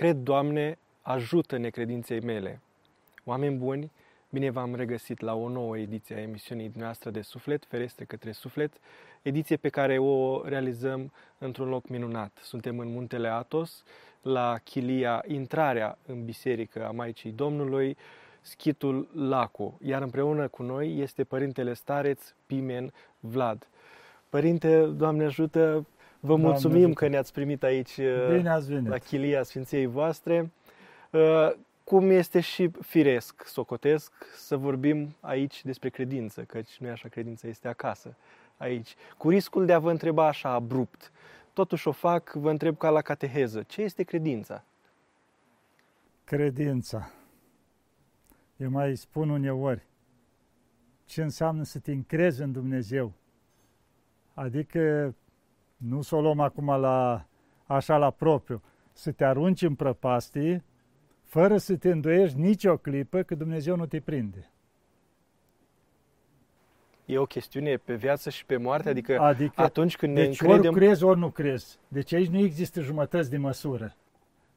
Cred, Doamne, ajută necredinței mele. Oameni buni, bine v-am regăsit la o nouă ediție a emisiunii noastre de Suflet, Ferestre către Suflet, ediție pe care o realizăm într-un loc minunat. Suntem în Muntele Atos, la Chilia, intrarea în biserică a Maicii Domnului, schitul Lacu, iar împreună cu noi este Părintele Stareț Pimen Vlad. Părinte, Doamne ajută, vă Doamne mulțumim ajută. că ne-ați primit aici Bine ați venit. la Chilia Sfinției voastre. Uh, cum este și firesc, socotesc, să vorbim aici despre credință, căci nu e așa, credința este acasă, aici. Cu riscul de a vă întreba așa abrupt, totuși o fac, vă întreb ca la cateheză, ce este credința? Credința. Eu mai spun uneori, ce înseamnă să te încrezi în Dumnezeu. Adică nu să o luăm acum la, așa la propriu, să te arunci în prăpastie, fără să te îndoiești nicio clipă că Dumnezeu nu te prinde. E o chestiune pe viață și pe moarte? Adică, adică atunci când ne deci încredem... ori crezi, ori nu crezi. Deci aici nu există jumătăți de măsură.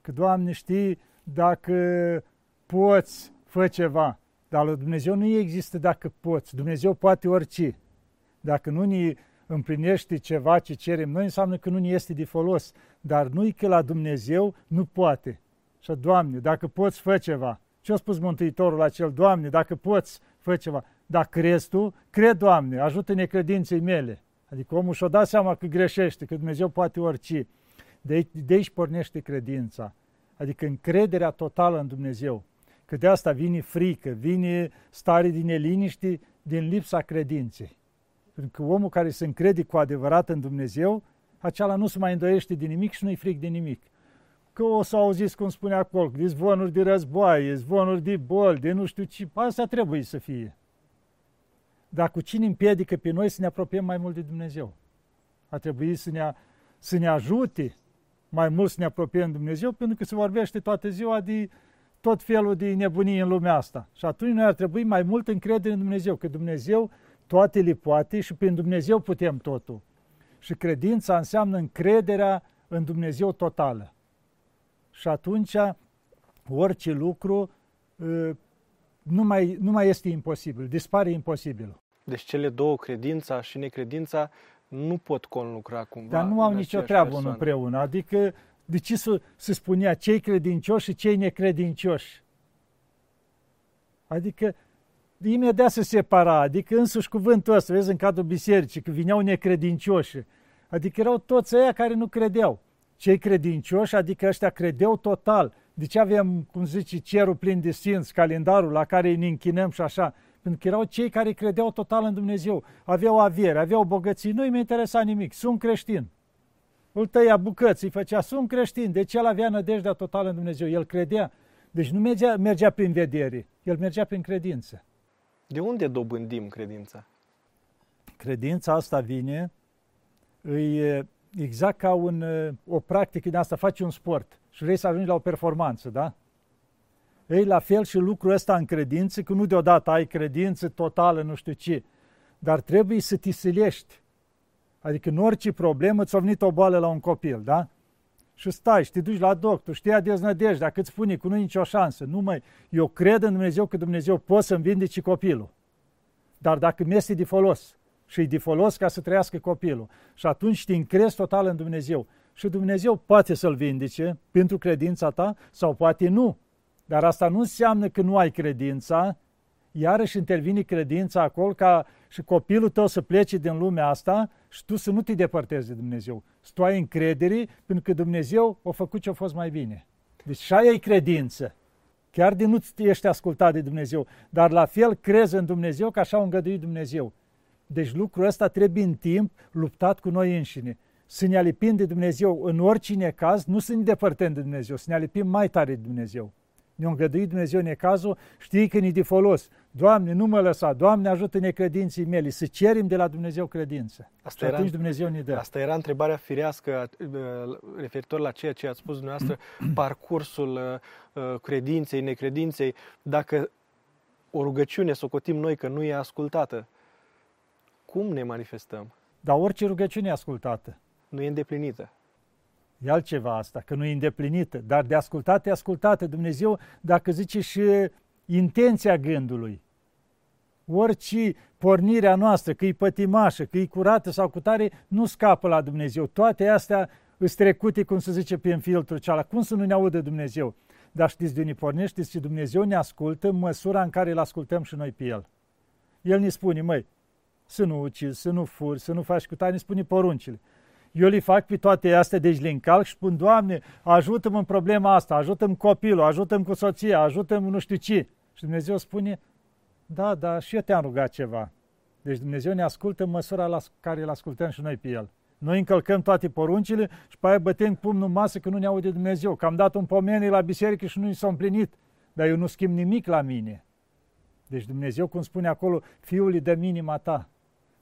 Că, Doamne, știi, dacă poți, fă ceva. Dar la Dumnezeu nu există dacă poți. Dumnezeu poate orice. Dacă nu ne împlinește ceva ce cerem noi, înseamnă că nu ne este de folos. Dar nu-i că la Dumnezeu nu poate. Și Doamne, dacă poți, fă ceva. Ce a spus Mântuitorul acel? Doamne, dacă poți, fă ceva. Dacă crezi tu, cred, Doamne, ajută-ne credinței mele. Adică omul și-a dat seama că greșește, că Dumnezeu poate orice. De aici, de aici pornește credința. Adică încrederea totală în Dumnezeu. Că de asta vine frică, vine stare din neliniște, din lipsa credinței. Pentru că omul care se încrede cu adevărat în Dumnezeu, acela nu se mai îndoiește de nimic și nu-i fric de nimic. Că o să auziți, cum spune acolo, de zvonuri de războaie, zvonuri de boli, de nu știu ce, asta trebuie să fie. Dar cu cine împiedică pe noi să ne apropiem mai mult de Dumnezeu? A trebuit să ne, să ne ajute mai mult să ne apropiem de Dumnezeu, pentru că se vorbește toată ziua de tot felul de nebunii în lumea asta. Și atunci noi ar trebui mai mult încredere în Dumnezeu, că Dumnezeu toate le poate și prin Dumnezeu putem totul. Și credința înseamnă încrederea în Dumnezeu totală. Și atunci orice lucru ă, nu mai, nu mai este imposibil, dispare imposibilul. Deci cele două, credința și necredința, nu pot conlucra cumva. Dar nu au nicio treabă persoană. împreună. Adică, de ce să, să spunea cei credincioși și cei necredincioși? Adică, imediat se separa, adică însuși cuvântul ăsta, vezi, în cadrul bisericii, că vineau necredincioși. Adică erau toți ăia care nu credeau. Cei credincioși, adică ăștia credeau total. De ce avem, cum zice, cerul plin de sfinți, calendarul la care ne închinăm și așa? Pentru că erau cei care credeau total în Dumnezeu. Aveau avere, aveau bogății, nu-i mai interesa nimic. Sunt creștin. Îl tăia bucăți, îi făcea, sunt creștin. Deci el avea nădejdea totală în Dumnezeu. El credea. Deci nu mergea, mergea prin vedere, el mergea prin credință. De unde dobândim credința? Credința asta vine, e exact ca un, o practică de asta, faci un sport și vrei să ajungi la o performanță, da? Ei, la fel și lucrul ăsta în credință, că nu deodată ai credință totală, nu știu ce, dar trebuie să te silești. Adică în orice problemă ți-a venit o boală la un copil, da? Și stai și te duci la doctor, știi deznădejde, dacă îți spune că nu e nicio șansă, nu mai, eu cred în Dumnezeu că Dumnezeu poate să-mi vindece copilul. Dar dacă mi este de folos și e de folos ca să trăiască copilul, și atunci te încrezi total în Dumnezeu. Și Dumnezeu poate să-l vindece pentru credința ta sau poate nu. Dar asta nu înseamnă că nu ai credința, iarăși intervine credința acolo ca și copilul tău să plece din lumea asta și tu să nu te depărtezi de Dumnezeu. Să tu ai încredere pentru că Dumnezeu a făcut ce a fost mai bine. Deci și ai credință. Chiar de nu ești ascultat de Dumnezeu, dar la fel crezi în Dumnezeu că așa a îngăduit Dumnezeu. Deci lucrul ăsta trebuie în timp luptat cu noi înșine. Să ne alipim de Dumnezeu în oricine caz, nu să ne depărtăm de Dumnezeu, să ne alipim mai tare de Dumnezeu ne-a îngăduit Dumnezeu necazul, știi că ne de folos. Doamne, nu mă lăsa, Doamne, ajută-ne credinții mele, să cerim de la Dumnezeu credință. Asta și era, atunci Dumnezeu ne dă. Asta era întrebarea firească referitor la ceea ce ați spus dumneavoastră, parcursul uh, uh, credinței, necredinței. Dacă o rugăciune socotim noi că nu e ascultată, cum ne manifestăm? Dar orice rugăciune e ascultată. Nu e îndeplinită. E altceva asta, că nu e îndeplinită, dar de ascultat e ascultată. Dumnezeu, dacă zice și intenția gândului, orice pornire a noastră, că e pătimașă, că e curată sau cutare, nu scapă la Dumnezeu. Toate astea îți trecute, cum se zice, prin filtrul cealaltă. Cum să nu ne audă Dumnezeu? Dar știți de unde pornește? Știți, Dumnezeu ne ascultă în măsura în care îl ascultăm și noi pe El. El ne spune, măi, să nu ucizi, să nu furi, să nu faci cu tare, ne spune poruncile. Eu le fac pe toate astea, deci le încalc și spun, Doamne, ajută-mă în problema asta, ajută-mi copilul, ajută-mi cu soția, ajută-mi nu știu ce. Și Dumnezeu spune, da, da, și eu te-am rugat ceva. Deci Dumnezeu ne ascultă în măsura la care îl ascultăm și noi pe El. Noi încălcăm toate poruncile și pe aia bătem pumnul în masă că nu ne aude Dumnezeu. Că am dat un pomeni la biserică și nu i s-a împlinit. Dar eu nu schimb nimic la mine. Deci Dumnezeu, cum spune acolo, Fiul de minima ta.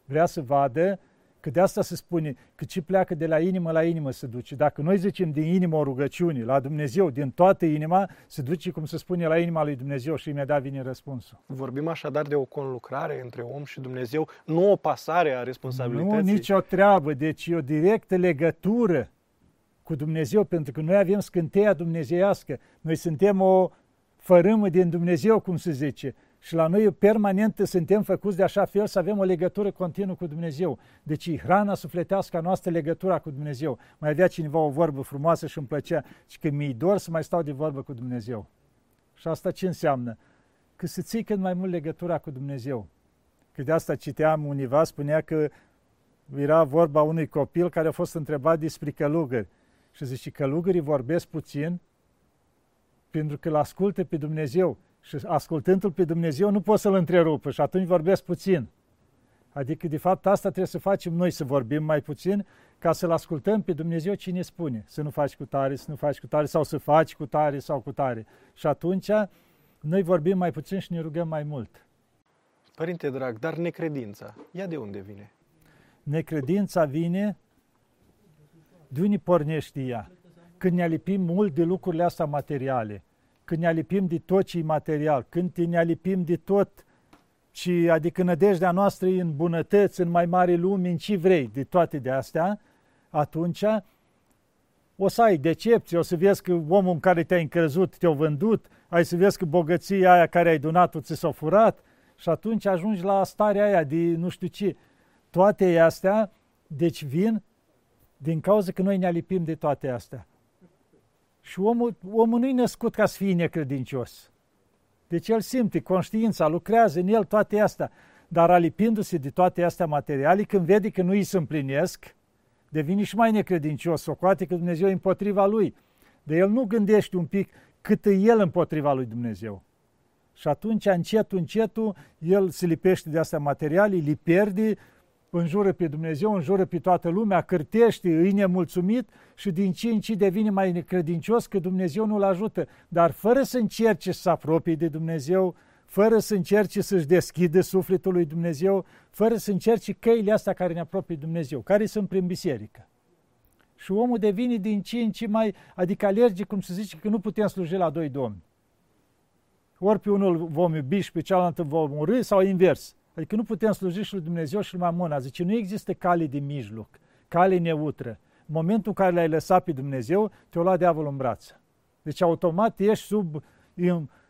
Vrea să vadă Că de asta se spune că ce pleacă de la inimă la inimă se duce. Dacă noi zicem din inimă o rugăciune la Dumnezeu, din toată inima, se duce, cum se spune, la inima lui Dumnezeu și imediat vine răspunsul. Vorbim așadar de o conlucrare între om și Dumnezeu, nu o pasare a responsabilității. Nu, nicio treabă. Deci e o directă legătură cu Dumnezeu, pentru că noi avem scânteia dumnezeiască. Noi suntem o fărâmă din Dumnezeu, cum se zice și la noi permanent suntem făcuți de așa fel să avem o legătură continuă cu Dumnezeu. Deci hrana sufletească a noastră legătura cu Dumnezeu. Mai avea cineva o vorbă frumoasă și îmi plăcea și că mi-i dor să mai stau de vorbă cu Dumnezeu. Și asta ce înseamnă? Că să ții cât mai mult legătura cu Dumnezeu. Că de asta citeam univa, spunea că era vorba unui copil care a fost întrebat despre călugări. Și zice, călugării vorbesc puțin pentru că îl ascultă pe Dumnezeu și ascultându-L pe Dumnezeu nu pot să-L întrerupă și atunci vorbesc puțin. Adică, de fapt, asta trebuie să facem noi, să vorbim mai puțin, ca să-L ascultăm pe Dumnezeu cine spune. Să nu faci cu tare, să nu faci cu tare, sau să faci cu tare sau cu tare. Și atunci, noi vorbim mai puțin și ne rugăm mai mult. Părinte drag, dar necredința, ea de unde vine? Necredința vine, de unde pornește ea? Când ne alipim mult de lucrurile astea materiale, când ne alipim de tot ce e material, când ne alipim de tot și adică nădejdea noastră e în bunătăți, în mai mare lume, în ce vrei, de toate de astea, atunci o să ai decepție, o să vezi că omul în care te-ai încrezut te-a vândut, ai să vezi că bogăția aia care ai donat-o ți s-a furat și atunci ajungi la starea aia de nu știu ce. Toate astea, deci vin din cauza că noi ne alipim de toate astea. Și omul, omul nu-i născut ca să fie necredincios. Deci el simte, conștiința, lucrează în el toate astea. Dar alipindu-se de toate astea materiale, când vede că nu îi se împlinesc, devine și mai necredincios, socoate că Dumnezeu e împotriva lui. De el nu gândește un pic cât e el împotriva lui Dumnezeu. Și atunci, încetul, încetul, el se lipește de astea materiale, li pierde, înjură pe Dumnezeu, înjură pe toată lumea, cârtește, îi nemulțumit și din ce în ce devine mai necredincios că Dumnezeu nu-l ajută. Dar fără să încerce să se apropie de Dumnezeu, fără să încerce să-și deschidă sufletul lui Dumnezeu, fără să încerce căile astea care ne apropie de Dumnezeu, care sunt prin biserică. Și omul devine din ce în ce mai, adică alergic, cum se zice, că nu putem sluji la doi domni. Ori pe unul vom iubi și pe cealaltă vom urâ sau invers. Adică nu putem sluji și lui Dumnezeu și lui Mamona. Zice, nu există cale de mijloc, cale neutră. În momentul în care l-ai lăsat pe Dumnezeu, te-o lua diavolul în brață. Deci automat ești sub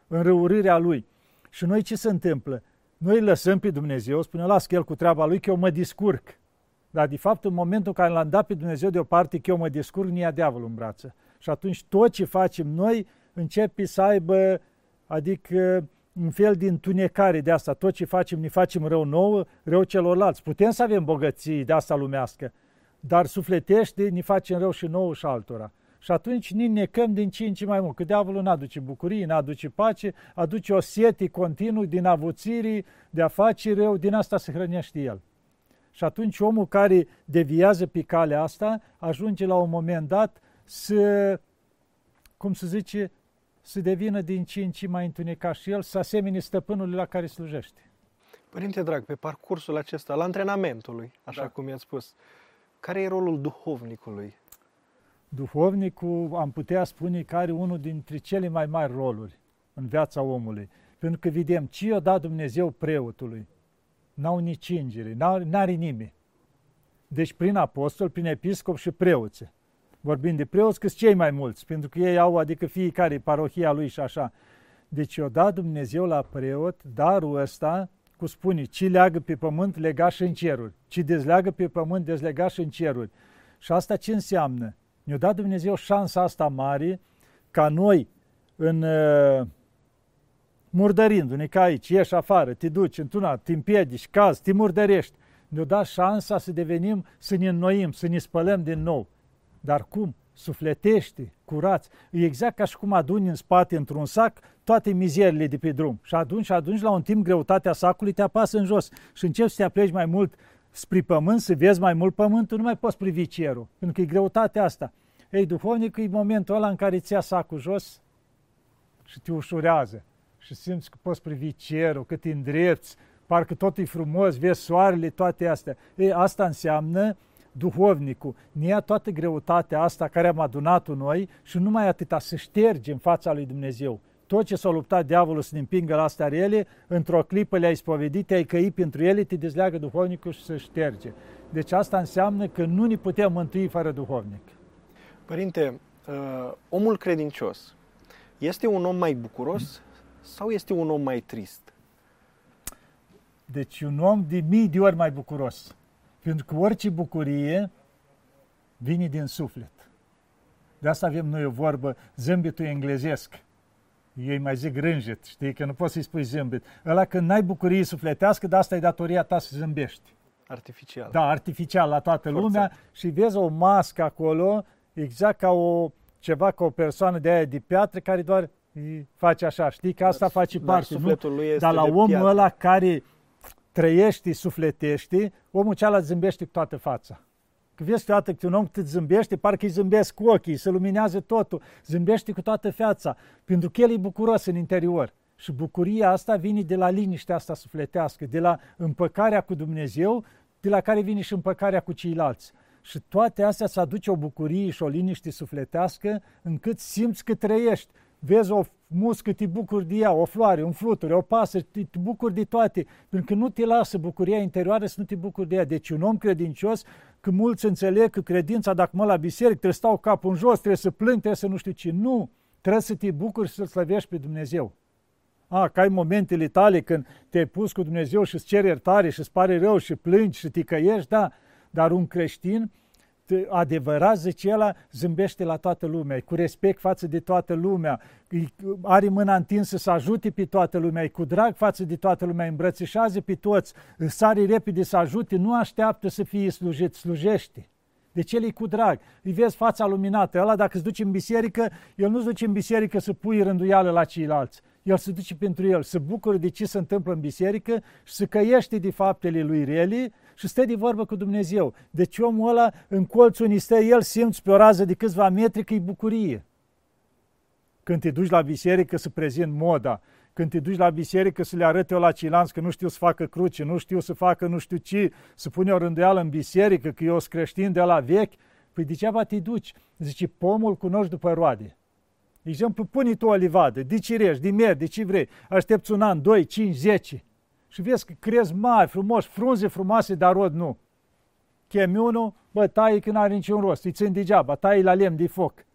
înrăurirea lui. Și noi ce se întâmplă? Noi îl lăsăm pe Dumnezeu, spune, las că el cu treaba lui, că eu mă discurc. Dar de fapt, în momentul în care l-am dat pe Dumnezeu deoparte, că eu mă descurc, ne ia diavolul în brață. Și atunci tot ce facem noi începe să aibă, adică un fel de întunecare de asta. Tot ce facem, ne facem rău nouă, rău celorlalți. Putem să avem bogății de asta lumească, dar sufletește ne facem rău și nouă și altora. Și atunci ne necăm din ce în ce mai mult, că diavolul nu aduce bucurie, nu aduce pace, aduce o sete continuu din avuțirii, de a face rău, din asta se hrănește el. Și atunci omul care deviază pe calea asta ajunge la un moment dat să, cum se zice, să devină din ce în ce mai întunecat și el să asemene stăpânului la care slujește. Părinte drag, pe parcursul acesta, la antrenamentului, așa da. cum i-ați spus, care e rolul duhovnicului? Duhovnicul, am putea spune, că are unul dintre cele mai mari roluri în viața omului. Pentru că vedem ce i-a dat Dumnezeu preotului. N-au nici îngeri, n-are nimeni. Deci prin apostol, prin episcop și preoți. Vorbim de preoți, că cei mai mulți, pentru că ei au, adică fiecare parohia lui și așa. Deci o dat Dumnezeu la preot darul ăsta, cu spune, ci leagă pe pământ, legaș și în ceruri, ci dezleagă pe pământ, dezlegaș și în ceruri. Și asta ce înseamnă? Ne-a dat Dumnezeu șansa asta mare ca noi, în uh, murdărindu-ne ca aici, ieși afară, te duci într-una, te împiedici, cazi, te murdărești. Ne-a dat șansa să devenim, să ne înnoim, să ne spălăm din nou. Dar cum? Sufletește, curați. E exact ca și cum aduni în spate, într-un sac, toate mizierile de pe drum. Și atunci, atunci, la un timp, greutatea sacului te apasă în jos și începi să te apleci mai mult spre pământ, să vezi mai mult pământul, nu mai poți privi cerul, pentru că e greutatea asta. Ei, duhovnic, e momentul ăla în care ți ia sacul jos și te ușurează și simți că poți privi cerul, că te îndrepți, parcă tot e frumos, vezi soarele, toate astea. Ei, asta înseamnă duhovnicul. Ne ia toată greutatea asta care am adunat-o noi și numai atâta să ștergem fața lui Dumnezeu. Tot ce s-a luptat diavolul să ne împingă la astea rele, într-o clipă le-ai spovedit, te-ai căit pentru ele, te dezleagă duhovnicul și să șterge. Deci asta înseamnă că nu ne putem mântui fără duhovnic. Părinte, uh, omul credincios este un om mai bucuros sau este un om mai trist? Deci un om de mii de ori mai bucuros. Pentru că orice bucurie vine din suflet. De asta avem noi o vorbă, zâmbetul englezesc. Ei mai zic rânjet, știi, că nu poți să-i spui zâmbet. Ăla când n-ai bucurie sufletească, de asta e datoria ta să zâmbești. Artificial. Da, artificial la toată Forța. lumea și vezi o mască acolo, exact ca o, ceva ca o persoană de aia de piatră care doar face așa, știi că asta dar, face parte. Dar nu? lui este Dar la omul piatră. ăla care trăiești, sufletești, omul cealaltă zâmbește cu toată fața. Că vezi toată că un om cât zâmbește, parcă îi zâmbesc cu ochii, se luminează totul, zâmbește cu toată fața, pentru că el e bucuros în interior. Și bucuria asta vine de la liniștea asta sufletească, de la împăcarea cu Dumnezeu, de la care vine și împăcarea cu ceilalți. Și toate astea să aduce o bucurie și o liniște sufletească încât simți că trăiești vezi o muscă, te bucuri de ea, o floare, un fluture, o pasăre, te, te bucuri de toate, pentru că nu te lasă bucuria interioară să nu te bucuri de ea. Deci un om credincios, că mulți înțeleg că credința, dacă mă la biserică, trebuie să stau capul în jos, trebuie să plâng, trebuie să nu știu ce. Nu, trebuie să te bucuri și să-L slăvești pe Dumnezeu. A, că ai momentele tale când te-ai pus cu Dumnezeu și îți ceri iertare și îți pare rău și plângi și te căiești, da, dar un creștin adevărat, zice el, zâmbește la toată lumea, e cu respect față de toată lumea, are mâna întinsă să ajute pe toată lumea, e cu drag față de toată lumea, îmbrățișează pe toți, sare repede să ajute, nu așteaptă să fie slujit, slujește. Deci el e cu drag. Îi vezi fața luminată. Ăla dacă se duce în biserică, el nu se duce în biserică să pui rânduială la ceilalți. El se duce pentru el, să bucură de ce se întâmplă în biserică și să căiește de faptele lui rele și stă de vorbă cu Dumnezeu. Deci omul ăla, în colțul unii stă, el simți pe o rază de câțiva metri că e bucurie. Când te duci la biserică să prezint moda, când te duci la biserică să le arăte la ceilalți că nu știu să facă cruce, nu știu să facă nu știu ce, să pune o rânduială în biserică, că eu sunt creștin de la vechi, păi degeaba te duci. Zice, pomul cunoști după roade. De exemplu, pune tu o livadă, de cireș, de mer, de ce vrei, aștepți un an, 2, 5, 10 și vezi că crezi mari, frumos, frunze frumoase, dar rod nu. Chemi unul, bă, tai că n-are niciun rost, îi țin degeaba, tai la lemn de foc.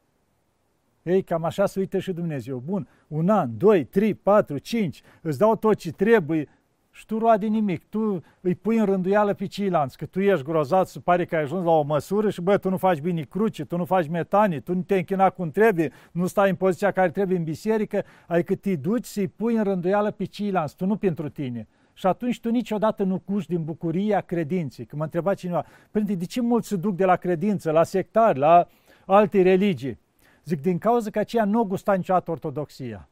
Ei, cam așa se uită și Dumnezeu. Bun, un an, doi, trei, patru, cinci, îți dau tot ce trebuie și tu roade nimic. Tu îi pui în rânduială pe ceilalți, că tu ești grozat, se pare că ai ajuns la o măsură și bă, tu nu faci bine cruce, tu nu faci metanie, tu nu te închina cum trebuie, nu stai în poziția care trebuie în biserică, adică te duci să-i pui în rânduială pe ceilalți, tu nu pentru tine. Și atunci tu niciodată nu cuși din bucuria credinței. Când mă întreba cineva, Părinte, de ce mulți se duc de la credință, la sectari, la alte religii? Zic, din cauza că aceia nu gusta niciodată ortodoxia.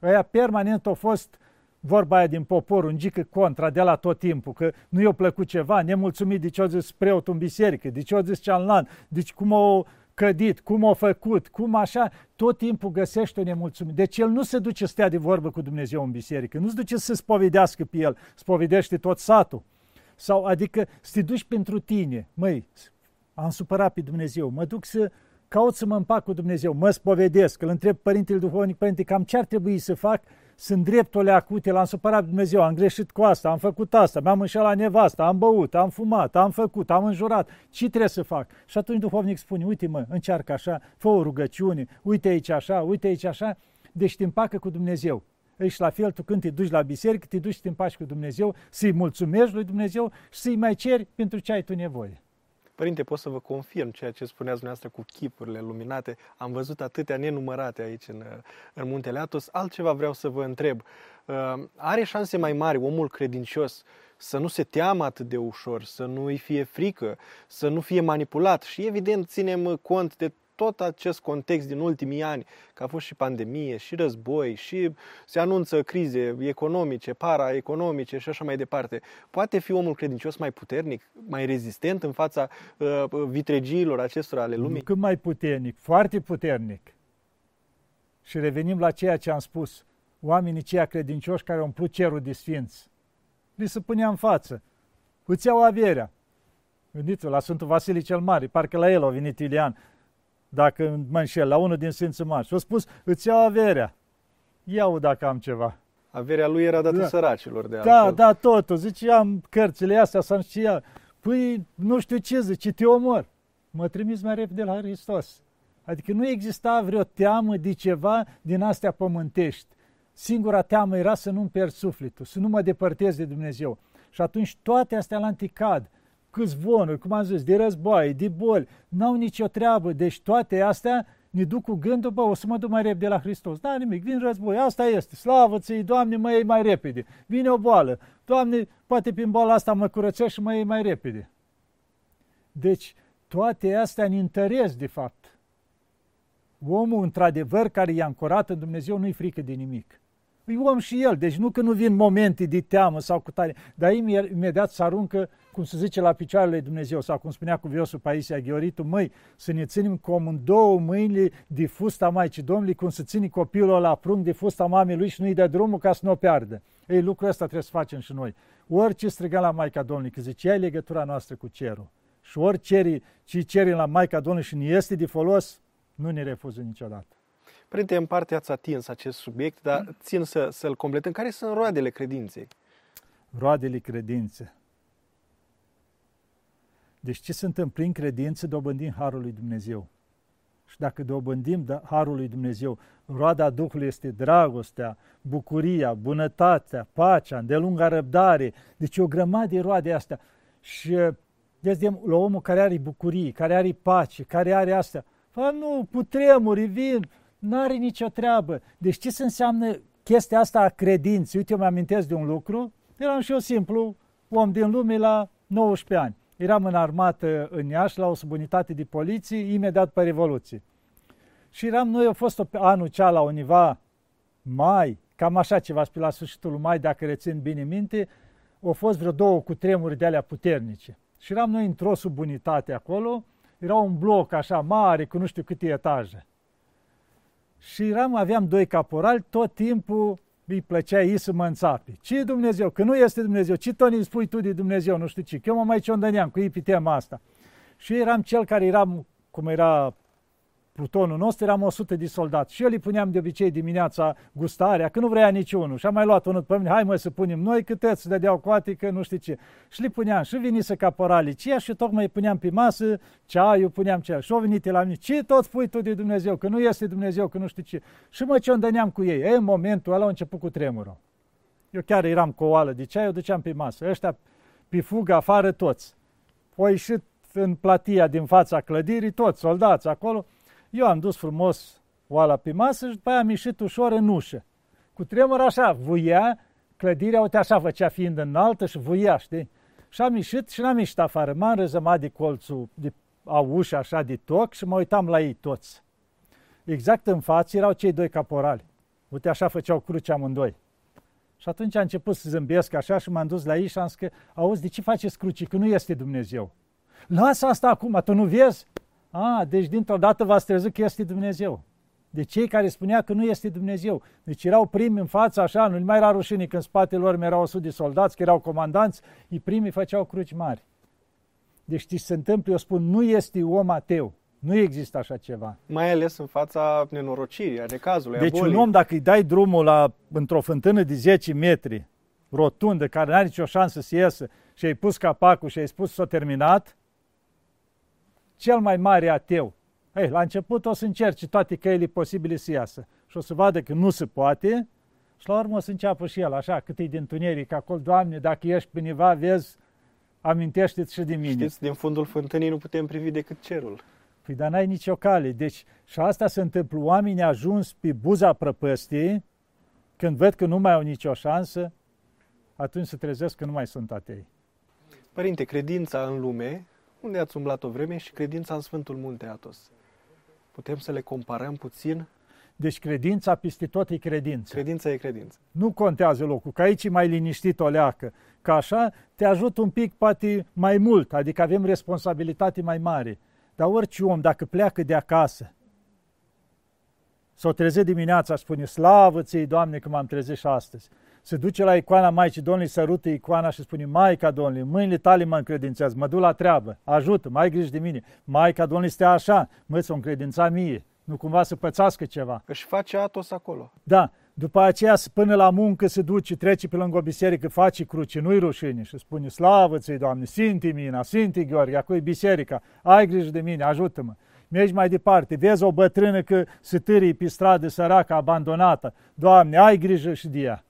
Aia permanent au fost vorba aia din popor, un gică contra de la tot timpul, că nu i-a plăcut ceva, nemulțumit de ce au zis preotul în biserică, de ce au zis cealaltă, de cum au cădit, cum a făcut, cum așa, tot timpul găsește o nemulțumire. Deci el nu se duce să stea de vorbă cu Dumnezeu în biserică, nu se duce să spovedească pe el, spovedește tot satul. Sau, adică, să te duci pentru tine, măi, am supărat pe Dumnezeu, mă duc să caut să mă împac cu Dumnezeu, mă spovedesc, îl întreb Părintele Duhovnic, Părinte, cam ce ar trebui să fac sunt drepturile acute, l-am supărat Dumnezeu, am greșit cu asta, am făcut asta, mi-am înșelat nevasta, am băut, am fumat, am făcut, am înjurat, ce trebuie să fac? Și atunci duhovnic spune, uite mă, încearcă așa, fă o rugăciune, uite aici așa, uite aici așa, deci te împacă cu Dumnezeu. Ești la fel, tu când te duci la biserică, te duci și te împaci cu Dumnezeu, să-i mulțumești lui Dumnezeu și să-i mai ceri pentru ce ai tu nevoie. Părinte, pot să vă confirm ceea ce spuneați dumneavoastră cu chipurile luminate. Am văzut atâtea nenumărate aici în, în Muntele Atos. Altceva vreau să vă întreb. Uh, are șanse mai mari omul credincios să nu se teamă atât de ușor, să nu îi fie frică, să nu fie manipulat și evident ținem cont de tot acest context din ultimii ani, că a fost și pandemie, și război, și se anunță crize economice, paraeconomice și așa mai departe, poate fi omul credincios mai puternic, mai rezistent în fața uh, vitregiilor acestora ale lumii? Cât mai puternic, foarte puternic. Și revenim la ceea ce am spus. Oamenii ceia credincioși care au umplut cerul de sfinți. Li se punea în față. Îți iau averea. Gândiți-vă la Sfântul Vasile cel Mare, parcă la el a venit Ilian dacă mă înșel, la unul din Sfinții Mari. Și a spus, îți iau averea. Iau dacă am ceva. Averea lui era dată da. săracilor de da, altfel. Da, da, totul. Zice, am cărțile astea să și ia. Păi, nu știu ce, zice, te omor. Mă trimis mai repede la Hristos. Adică nu exista vreo teamă de ceva din astea pământești. Singura teamă era să nu-mi pierd sufletul, să nu mă depărtez de Dumnezeu. Și atunci toate astea la anticad câți zvonuri, cum am zis, de războaie, de boli, n-au nicio treabă. Deci toate astea ne duc cu gândul, bă, o să mă duc mai repede la Hristos. Da, nimic, vin război, asta este, slavă ți Doamne, mă iei mai repede. Vine o boală, Doamne, poate prin boala asta mă curățești și mă iei mai repede. Deci, toate astea ne întăresc, de fapt. Omul, într-adevăr, care e ancorat în Dumnezeu, nu-i frică de nimic. E om și el, deci nu că nu vin momente de teamă sau cu tare, dar imediat se aruncă, cum se zice, la picioarele lui Dumnezeu, sau cum spunea cuviosul Paisia Gheoritu, măi, să ne ținem cu două mâini de fusta Maicii Domnului, cum să ține copilul la prunc de fusta mamei lui și nu-i dă drumul ca să nu o piardă. Ei, lucrul ăsta trebuie să facem și noi. Orice strigăm la Maica Domnului, că zice, ai legătura noastră cu cerul. Și ori ceri, ce ceri la Maica Domnului și ne este de folos, nu ne refuză niciodată. Părinte, în parte ați atins acest subiect, dar mm. țin să, să-l completăm. Care sunt roadele credinței? Roadele credinței. Deci ce se întâmplă prin credință, dobândim Harul lui Dumnezeu. Și dacă dobândim da, Harul lui Dumnezeu, roada Duhului este dragostea, bucuria, bunătatea, pacea, îndelunga răbdare. Deci o grămadă de roade astea. Și deci la omul care are bucurie, care are pace, care are astea, Fă, nu, cu tremuri vin, N-are nicio treabă. Deci ce se înseamnă chestia asta a credinței? Uite, eu mi-amintesc de un lucru. Eram și eu simplu om din lume la 19 ani. Eram în armată în Iași la o subunitate de poliție imediat pe Revoluție. Și eram, noi, a fost anul cea la univa mai, cam așa ceva, pe la sfârșitul mai, dacă rețin bine minte, au fost vreo două cu tremuri de alea puternice. Și eram noi într-o subunitate acolo, era un bloc așa mare, cu nu știu câte etaje. Și eram, aveam doi caporali, tot timpul îi plăcea ei să mă înțapi. Ce Dumnezeu? Că nu este Dumnezeu. Ce tot îmi spui tu de Dumnezeu? Nu știu ce. Că eu mă mai ciondăneam cu ei pe tema asta. Și eram cel care era, cum era plutonul nostru eram 100 de soldați și eu îi puneam de obicei dimineața gustarea, că nu vrea niciunul. Și am mai luat unul pe mine, hai mă să punem noi câteți să dădeau coate, că nu știu ce. Și le puneam și veni să caporalii ceea și tocmai îi puneam pe masă ceaiul, puneam ceea. Și au venit la mine, ce tot spui tu de Dumnezeu, că nu este Dumnezeu, că nu știu ce. Și mă ciondăneam cu ei. E, în momentul ăla a început cu tremurul. Eu chiar eram cu o oală de ceai, o duceam pe masă. Ăștia pe fugă afară toți. Au ieșit în platia din fața clădirii, toți soldați acolo, eu am dus frumos oala pe masă și după aia am ieșit ușor în ușă. Cu tremur așa, vuia, clădirea, uite așa făcea fiind înaltă și vuia, știi? Și am ieșit și n-am ieșit afară. M-am rezămat de colțul de a ușă așa de toc și mă uitam la ei toți. Exact în față erau cei doi caporali. Uite, așa făceau cruce amândoi. Și atunci a început să zâmbesc așa și m-am dus la ei și am zis că, auzi, de ce faceți cruci? Că nu este Dumnezeu. Lasă asta acum, tu nu vezi? A, deci dintr-o dată v-ați trezit că este Dumnezeu. De cei care spunea că nu este Dumnezeu. Deci erau primi în față, așa, nu mai era rușine când în spatele lor erau 100 de soldați, că erau comandanți, ei primii făceau cruci mari. Deci ce se întâmplă, eu spun, nu este om ateu. Nu există așa ceva. Mai ales în fața nenorocirii, a necazului, Deci a bolii. un om, dacă îi dai drumul la, într-o fântână de 10 metri, rotundă, care nu are nicio șansă să iasă, și ai pus capacul și ai spus s-a terminat, cel mai mare ateu. Ei, la început o să încerci toate căile posibile să iasă și o să vadă că nu se poate și la urmă o să înceapă și el, așa, cât e din tuneric acolo, Doamne, dacă ești pe niva, vezi, amintește-ți și de mine. Știți, din fundul fântânii nu putem privi decât cerul. Păi dar n-ai nicio cale. Deci și asta se întâmplă. Oamenii ajuns pe buza prăpăstii, când văd că nu mai au nicio șansă, atunci se trezesc că nu mai sunt atei. Părinte, credința în lume, unde ați umblat o vreme, și credința în Sfântul Munte Atos. Putem să le comparăm puțin? Deci credința peste tot e credință. Credința e credință. Nu contează locul, că aici e mai liniștit o leacă. Că așa te ajut un pic poate mai mult, adică avem responsabilitate mai mare. Dar orice om, dacă pleacă de acasă, s-o trezit dimineața, spune, slavă ți Doamne, că m-am trezit și astăzi. Se duce la icoana Maicii Domnului, sărută icoana și spune, Maica Domnului, mâinile tale mă încredințează, mă duc la treabă, ajută, mai grijă de mine. Maica Domnului stea așa, mă, să o încredința mie, nu cumva să pățească ceva. Își face Atos acolo. Da, după aceea, până la muncă se duce, trece pe lângă o biserică, face cruce, nu-i rușine și spune, slavă ți Doamne, Sinti Mina, Sinti Gheorghe, acolo e biserica, ai grijă de mine, ajută-mă. Mergi mai departe, vezi o bătrână că se târie pe stradă săracă, abandonată, Doamne, ai grijă și de ea.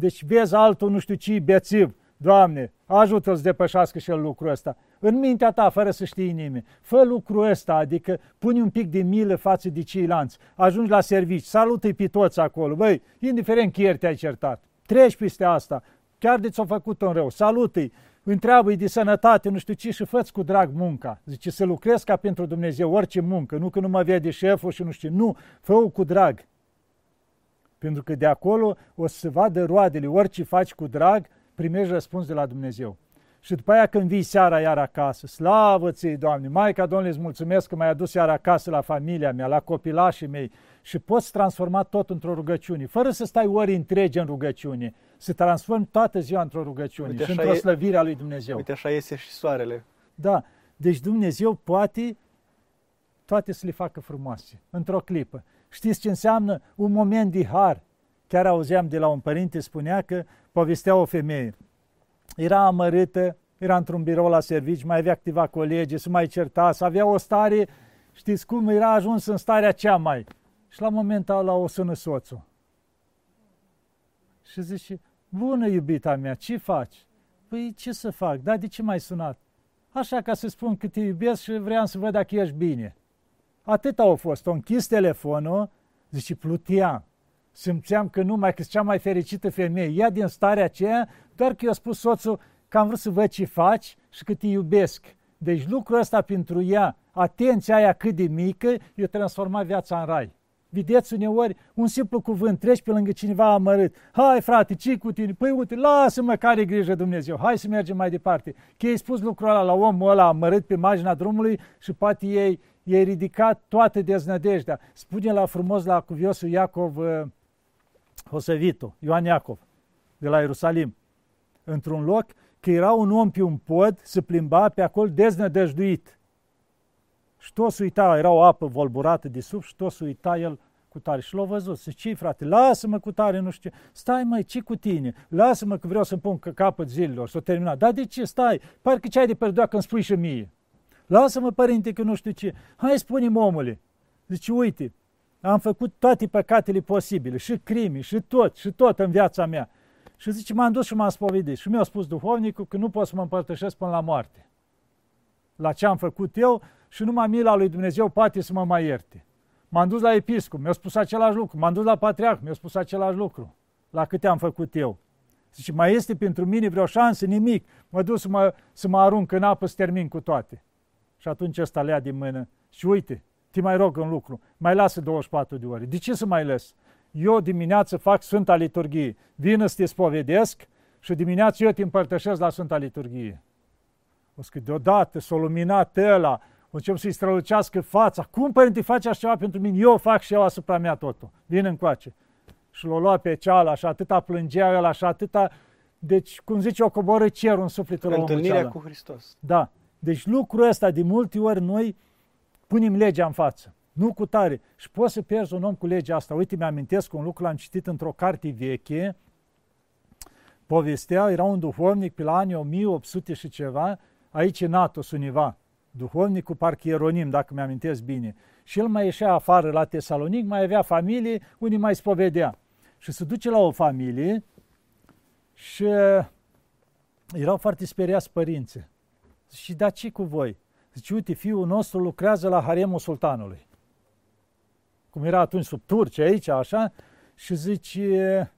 Deci vezi altul, nu știu ce, bețiv, Doamne, ajută-l să depășească și el lucrul ăsta. În mintea ta, fără să știi nimeni. Fă lucrul ăsta, adică pune un pic de milă față de ceilalți. Ajungi la servici, salută-i pe toți acolo. Băi, indiferent că ieri te-ai certat. Treci peste asta, chiar de ți-a făcut un rău. Salută-i, întreabă-i de sănătate, nu știu ce, și fă cu drag munca. Zice, să lucrezi ca pentru Dumnezeu, orice muncă, nu că nu mă vede șeful și nu știu, nu, fă cu drag. Pentru că de acolo o să se vadă roadele, orice faci cu drag, primești răspuns de la Dumnezeu. Și după aia când vii seara iar acasă, slavă ți Doamne, Maica Domnului îți mulțumesc că m-ai adus iar acasă la familia mea, la copilașii mei și poți transforma tot într-o rugăciune, fără să stai ori întregi în rugăciune, să transformi toată ziua într-o rugăciune Uite, și într-o slăvire a lui Dumnezeu. Uite, așa iese și soarele. Da, deci Dumnezeu poate toate să le facă frumoase, într-o clipă. Știți ce înseamnă un moment de har? Chiar auzeam de la un părinte, spunea că povestea o femeie. Era amărâtă, era într-un birou la servici, mai avea activa colegi, se mai certa, să avea o stare, știți cum, era ajuns în starea cea mai. Și la momentul ăla o sună soțul. Și zice, bună iubita mea, ce faci? Păi ce să fac? Da, de ce m-ai sunat? Așa ca să spun că te iubesc și vreau să văd dacă ești bine. Atât au fost. O închis telefonul, zice, pluteam simțeam că nu mai că cea mai fericită femeie. Ea din starea aceea, doar că i-a spus soțul că am vrut să văd ce faci și că te iubesc. Deci lucrul ăsta pentru ea, atenția aia cât de mică, i-a transformat viața în rai. Vedeți uneori un simplu cuvânt, treci pe lângă cineva amărât. Hai frate, ce cu tine? Păi uite, lasă-mă care grijă Dumnezeu. Hai să mergem mai departe. Că ai spus lucrul ăla la omul ăla amărât pe marginea drumului și poate ei, ei ridicat toată deznădejdea. Spune la frumos la cuviosul Iacov, Hosevito, Ioan Iacov, de la Ierusalim, într-un loc că era un om pe un pod, se plimba pe acolo deznădăjduit. Și toți uita, era o apă volburată de sub și toți uita el cu tare. Și l-a văzut, zice, ce frate, lasă-mă cu tare, nu știu ce. Stai mai, ce cu tine? Lasă-mă că vreau să-mi pun capăt zilelor, să o terminat. Dar de ce stai? Parcă ce ai de pierdut când spui și mie. Lasă-mă, părinte, că nu știu ce. Hai, spune-mi, omule. Zice, uite, am făcut toate păcatele posibile, și crimi, și tot, și tot în viața mea. Și zice, m-am dus și m-am spovedit. Și mi-a spus duhovnicul că nu pot să mă împărtășesc până la moarte. La ce am făcut eu și numai mila lui Dumnezeu poate să mă mai ierte. M-am dus la episcop, mi-a spus același lucru. M-am dus la patriarh, mi-a spus același lucru. La câte am făcut eu. Zice, mai este pentru mine vreo șansă? Nimic. Mă duc să mă, să mă arunc în apă să termin cu toate. Și atunci ăsta lea din mână. Și uite, te mai rog în lucru, mai lasă 24 de ore. De ce să mai las? Eu dimineață fac Sfânta Liturghie, vină să te spovedesc și dimineața eu te împărtășesc la Sfânta Liturghie. O că deodată s-a luminat ăla, o încep să-i strălucească fața. Cum, părinte, faci așa ceva pentru mine? Eu fac și eu asupra mea totul. Vin încoace. Și l-a luat pe ceala și atâta plângea el, așa atâta... Deci, cum zice, o coboră cerul în sufletul Întâlnirea cu Hristos. Da. Deci lucrul ăsta, de multe ori, noi punem legea în față. Nu cu tare. Și poți să pierzi un om cu legea asta. Uite, mi-amintesc un lucru, l-am citit într-o carte veche, povestea, era un duhovnic pe la anii 1800 și ceva, aici în Atos univa, duhovnicul parcă Ieronim, dacă mi-amintesc bine. Și el mai ieșea afară la Tesalonic, mai avea familie, unii mai spovedea. Și se duce la o familie și erau foarte speriați părinții. Și da ce cu voi? Zice, uite, fiul nostru lucrează la haremul sultanului. Cum era atunci sub Turcia aici, așa, și zice,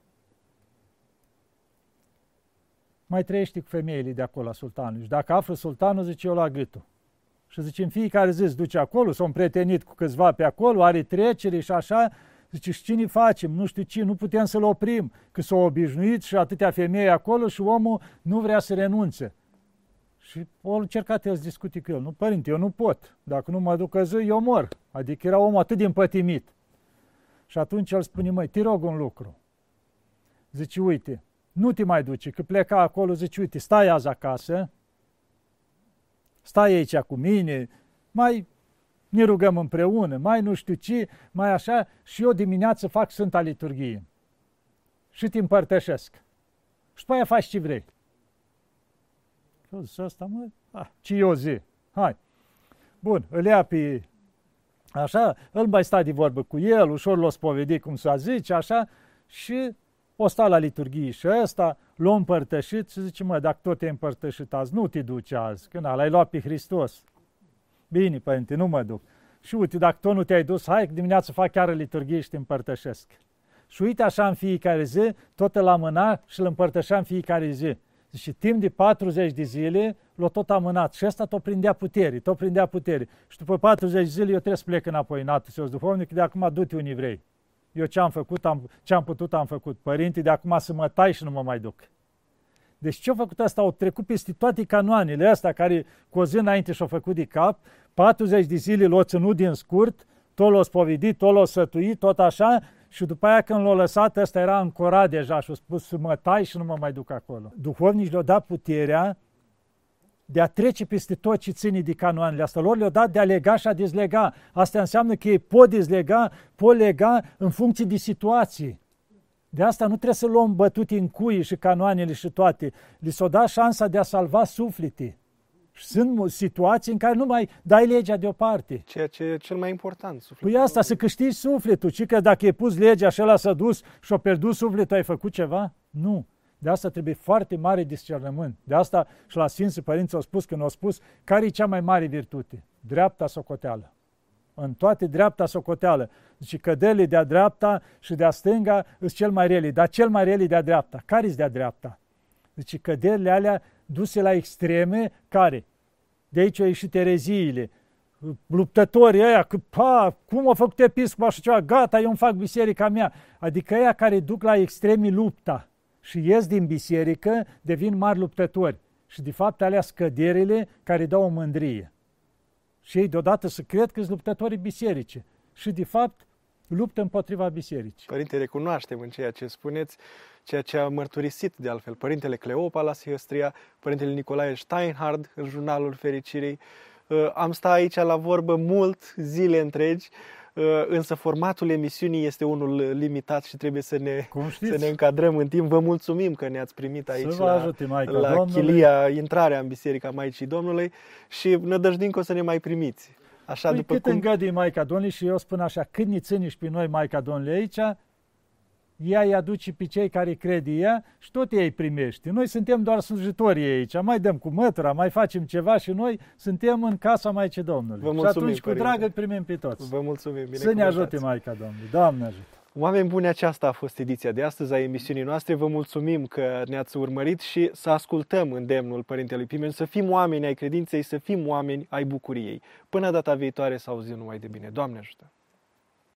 mai trăiește cu femeile de acolo la sultanul. Și dacă află sultanul, zice, eu la gâtul. Și zice, în fiecare zi se duce acolo, s-a împrietenit cu câțiva pe acolo, are trecere și așa, Zice, și cine facem? Nu știu ce, nu putem să-l oprim, că s-au obișnuit și atâtea femei acolo și omul nu vrea să renunțe. Și o încercat el să discute cu el. Nu, părinte, eu nu pot. Dacă nu mă duc zi, eu mor. Adică era omul atât de împătimit. Și atunci el spune, măi, te rog un lucru. Zice, uite, nu te mai duce, că pleca acolo, zice, uite, stai azi acasă, stai aici cu mine, mai ne rugăm împreună, mai nu știu ce, mai așa, și eu dimineață fac Sfânta Liturghie. Și te împărtășesc. Și după aia faci ce vrei. Și zis asta, mă, ah, ce eu zi, hai. Bun, îl ia pe așa, îl mai sta de vorbă cu el, ușor l-o spovedi cum să zice, așa, și o sta la liturghie și ăsta, l-a împărtășit și zice, mă, dacă tot te împărtășit azi, nu te duci azi, când l-ai luat pe Hristos. Bine, părinte, nu mă duc. Și uite, dacă tu nu te-ai dus, hai dimineața fac chiar liturghie și te împărtășesc. Și uite așa în fiecare zi, tot îl amâna și îl împărtășea în fiecare zi. Și timp de 40 de zile l-a tot amânat și ăsta tot prindea putere, tot prindea putere. Și după 40 de zile eu trebuie să plec înapoi în Atos duhovnic, de acum du-te unii vrei. Eu ce am făcut, am, ce am putut, am făcut. Părinte, de acum să mă tai și nu mă mai duc. Deci ce-a făcut asta? Au trecut peste toate canoanele astea care cu o zi înainte și-au făcut de cap, 40 de zile l-au ținut din scurt, tot l-au spovedit, tot l-au sătuit, tot așa, și după aia când l-au lăsat, ăsta era încorat deja și a spus să mă tai și nu mă mai duc acolo. Duhovnici le-au dat puterea de a trece peste tot ce ține de canoanele astea. Lor le-au dat de a lega și a dezlega. Asta înseamnă că ei pot dezlega, pot lega în funcție de situații. De asta nu trebuie să luăm bătuti în cui și canoanele și toate. Li s-o dat șansa de a salva suflete. Sunt situații în care nu mai dai legea deoparte. Ceea ce e cel mai important. Sufletul. Păi asta, să câștigi sufletul. Și că dacă e pus legea și ăla s-a dus și-a pierdut sufletul, ai făcut ceva? Nu. De asta trebuie foarte mare discernământ. De asta și la Sfinții Părinți au spus, când au spus, care e cea mai mare virtute? Dreapta socoteală. În toate dreapta socoteală. Deci căderile de-a dreapta și de-a stânga sunt cel mai rele, dar cel mai rele de-a dreapta. care e de-a dreapta? Deci căderile alea duse la extreme, care? De aici au ieșit ereziile, luptătorii ăia, că, pa, cum a făcut episcopul așa ceva, gata, eu îmi fac biserica mea. Adică ăia care duc la extremi lupta și ies din biserică, devin mari luptători. Și de fapt alea scăderile care dau o mândrie. Și ei deodată să cred că sunt luptătorii biserice. Și de fapt luptă împotriva bisericii. Părinte, recunoaștem în ceea ce spuneți, ceea ce a mărturisit de altfel Părintele Cleopa la Sihăstria, Părintele Nicolae Steinhard în Jurnalul Fericirii. Uh, am stat aici la vorbă mult, zile întregi, uh, însă formatul emisiunii este unul limitat și trebuie să ne, să ne încadrăm în timp. Vă mulțumim că ne-ați primit aici la, ajute, Maica la Domnului. chilia, intrarea în Biserica Maicii Domnului și nădăjduim că o să ne mai primiți. Așa, păi după cât cum... îngădui Maica Domnului și eu spun așa, cât ne ține și pe noi Maica Domnului aici, ea îi aduce pe cei care cred ea și tot ei primește. Noi suntem doar slujitorii aici, mai dăm cu mătura, mai facem ceva și noi suntem în casa Maicii Domnului. Vă mulțumim, și atunci cu drag îl primim pe toți. Vă mulțumim, bine Să ne ajute Maica Domnului. Doamne ajută! Oameni buni, aceasta a fost ediția de astăzi a emisiunii noastre. Vă mulțumim că ne-ați urmărit și să ascultăm îndemnul Părintelui Pimen, să fim oameni ai credinței, să fim oameni ai bucuriei. Până data viitoare să auzim numai de bine. Doamne ajută!